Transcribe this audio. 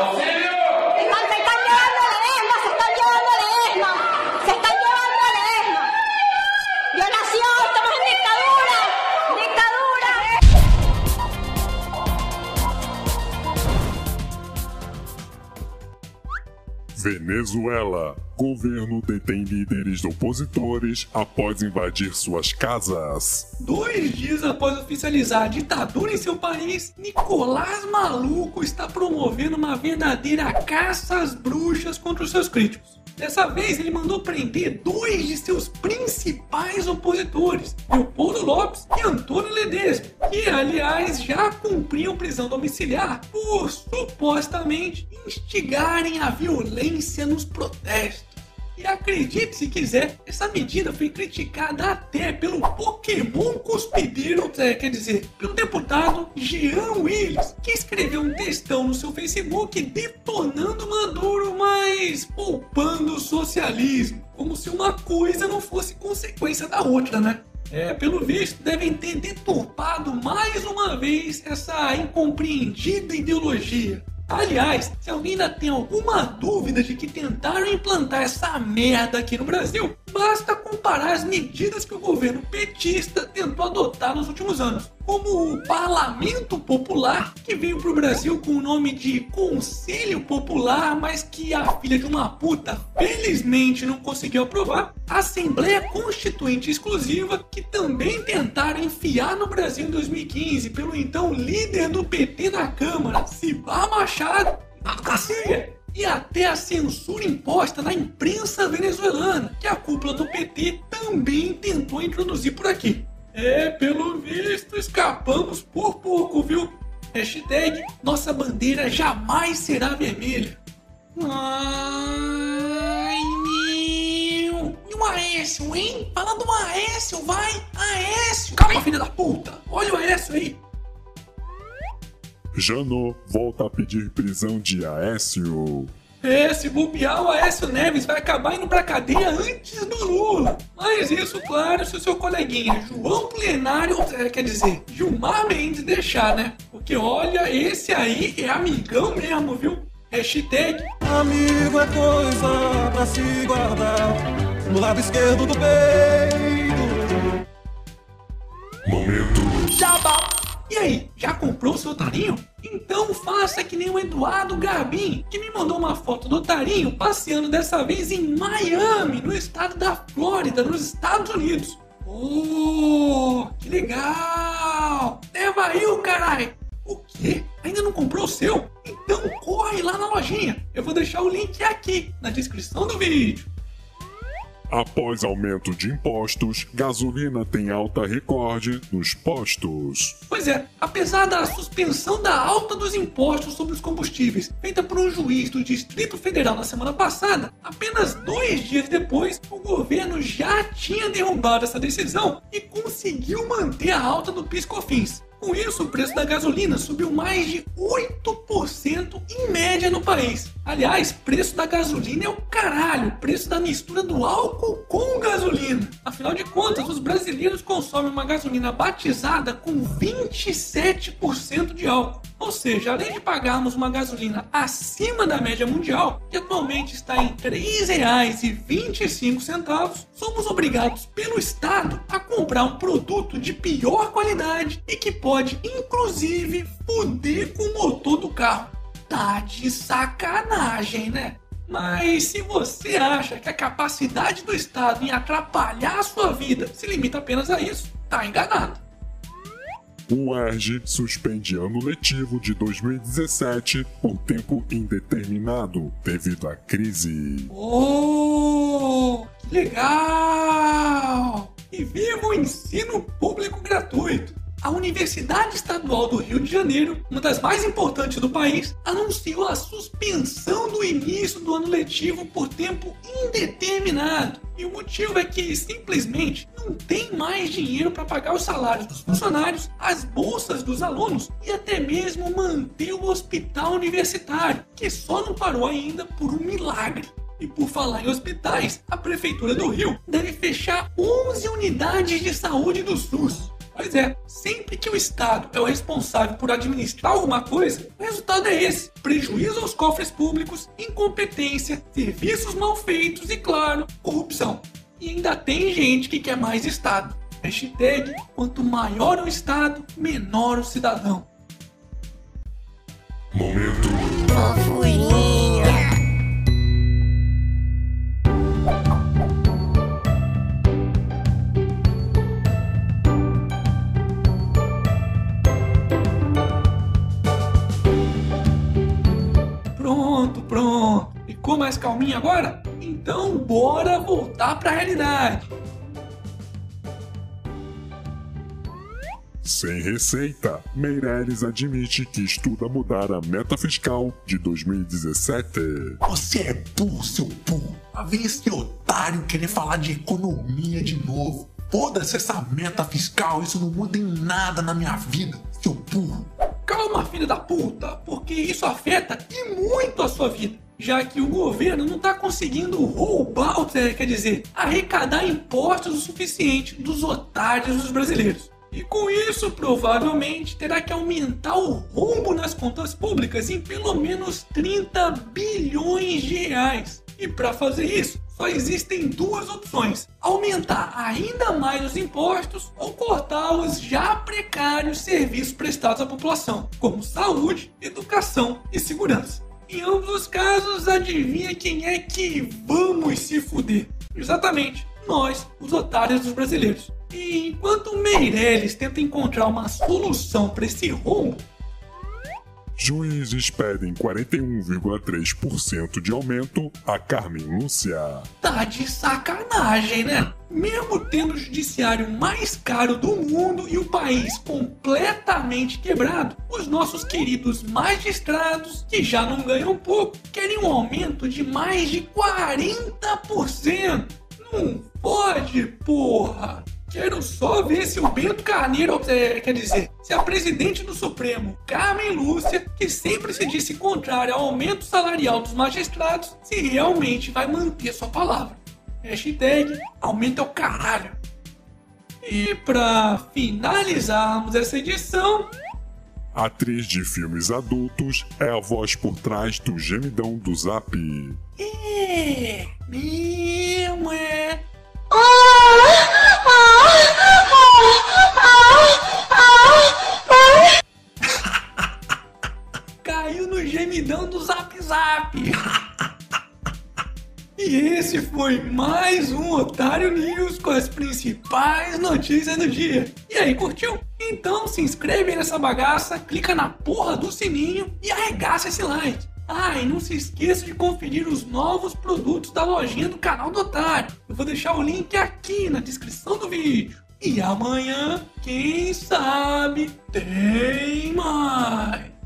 Okay. Venezuela. Governo detém líderes opositores após invadir suas casas. Dois dias após oficializar a ditadura em seu país, Nicolás Maluco está promovendo uma verdadeira caça às bruxas contra os seus críticos. Dessa vez, ele mandou prender dois de seus principais opositores, Leopoldo Lopes e Antônio Ledesma, que, aliás, já cumpriam prisão domiciliar por supostamente instigarem a violência nos protestos. E acredite se quiser, essa medida foi criticada até pelo Pokémon cuspideiro, é, quer dizer, pelo deputado Jean Willis, que escreveu um textão no seu Facebook detonando Maduro, mas poupando o socialismo, como se uma coisa não fosse consequência da outra, né? É, pelo visto, devem ter deturpado mais uma vez essa incompreendida ideologia. Aliás, se alguém ainda tem alguma dúvida de que tentaram implantar essa merda aqui no Brasil, basta comparar as medidas que o governo petista tentou adotar nos últimos anos, como o Parlamento Popular, que veio para o Brasil com o nome de Conselho Popular, mas que a filha de uma puta felizmente não conseguiu aprovar, a Assembleia Constituinte Exclusiva, que também tentaram enfiar no Brasil em 2015 pelo então líder do PT na Câmara, Cibá Machado, a Garcia e até a censura imposta na imprensa venezuelana, que a cúpula do PT também tentou introduzir por aqui. É, pelo visto, escapamos por pouco, viu? Hashtag nossa bandeira jamais será vermelha. Ai, meu! E o Aécio, hein? Fala do Aécio, vai! Aécio! Calma, filha da puta! Olha o Aécio aí! Janot volta a pedir prisão de Aécio. É, se bobear, o Aécio Neves vai acabar indo pra cadeia antes do Lula. Mas isso, claro, se o seu coleguinha João Plenário, é, quer dizer, Gilmar Mendes deixar, né? Porque olha, esse aí é amigão mesmo, viu? Hashtag Amigo é coisa pra se guardar no lado esquerdo do peito. Momento. Jabá. E aí, já comprou o seu tarinho? Então faça que nem o Eduardo Garbim, que me mandou uma foto do tarinho passeando dessa vez em Miami, no estado da Flórida, nos Estados Unidos. Oh, que legal! Leva aí o caralho! O quê? Ainda não comprou o seu? Então corre lá na lojinha. Eu vou deixar o link aqui na descrição do vídeo. Após aumento de impostos, gasolina tem alta recorde nos postos. Pois é, apesar da suspensão da alta dos impostos sobre os combustíveis feita por um juiz do Distrito Federal na semana passada, apenas dois dias depois, o governo já tinha derrubado essa decisão e conseguiu manter a alta do PIS/COFINS. Com isso, o preço da gasolina subiu mais de 8% em média no país. Aliás, preço da gasolina é o caralho, preço da mistura do álcool com gasolina. Afinal de contas, os brasileiros consomem uma gasolina batizada com 27% de álcool. Ou seja, além de pagarmos uma gasolina acima da média mundial, que atualmente está em R$ 3,25, somos obrigados pelo Estado a comprar um produto de pior qualidade e que pode, inclusive, foder com o motor do carro. Tá de sacanagem, né? Mas se você acha que a capacidade do Estado em atrapalhar a sua vida se limita apenas a isso, tá enganado. O UERJ suspende ano letivo de 2017 por tempo indeterminado devido à crise. Oh, que legal! E viva o ensino público gratuito! A Universidade Estadual do Rio de Janeiro, uma das mais importantes do país, anunciou a suspensão do início do ano letivo por tempo indeterminado. E o motivo é que simplesmente não tem mais dinheiro para pagar os salários dos funcionários, as bolsas dos alunos e até mesmo manter o hospital universitário, que só não parou ainda por um milagre. E por falar em hospitais, a Prefeitura do Rio deve fechar 11 unidades de saúde do SUS. Pois é, sempre que o Estado é o responsável por administrar alguma coisa, o resultado é esse: prejuízo aos cofres públicos, incompetência, serviços mal feitos e, claro, corrupção. E ainda tem gente que quer mais Estado. Hashtag, quanto maior o Estado, menor o cidadão. Momento mais calminho agora? Então bora voltar pra realidade. Sem receita, Meirelles admite que estuda mudar a meta fiscal de 2017. Você é burro, seu burro. A ver esse otário querer falar de economia de novo. Foda-se essa meta fiscal, isso não muda em nada na minha vida, seu burro. Calma, filha da puta, porque isso afeta e muito a sua vida. Já que o governo não está conseguindo roubar, quer dizer, arrecadar impostos o suficiente dos otários dos brasileiros. E com isso, provavelmente terá que aumentar o rombo nas contas públicas em pelo menos 30 bilhões de reais. E para fazer isso, só existem duas opções: aumentar ainda mais os impostos ou cortar os já precários serviços prestados à população, como saúde, educação e segurança. Em ambos os casos, adivinha quem é que vamos se fuder? Exatamente, nós, os otários dos brasileiros. E enquanto Meirelles tenta encontrar uma solução para esse rombo, Juízes pedem 41,3% de aumento a Carmen Lúcia. tá de sacanagem, né? Mesmo tendo o judiciário mais caro do mundo e o país completamente quebrado, os nossos queridos magistrados, que já não ganham pouco, querem um aumento de mais de 40%. Não pode, porra! Quero só ver se o Bento Carneiro, é, quer dizer, se a presidente do Supremo, Carmen Lúcia, que sempre se disse contrária ao aumento salarial dos magistrados, se realmente vai manter sua palavra. Hashtag aumenta o caralho. E pra finalizarmos essa edição, Atriz de filmes adultos é a voz por trás do gemidão do Zap. é, Caiu no gemidão do Zap Zap. E esse foi mais um Otário News com as principais notícias do dia. E aí, curtiu? Então se inscreve nessa bagaça, clica na porra do sininho e arregaça esse like. Ah, e não se esqueça de conferir os novos produtos da lojinha do canal do Otário. Eu vou deixar o link aqui na descrição do vídeo. E amanhã, quem sabe, tem mais.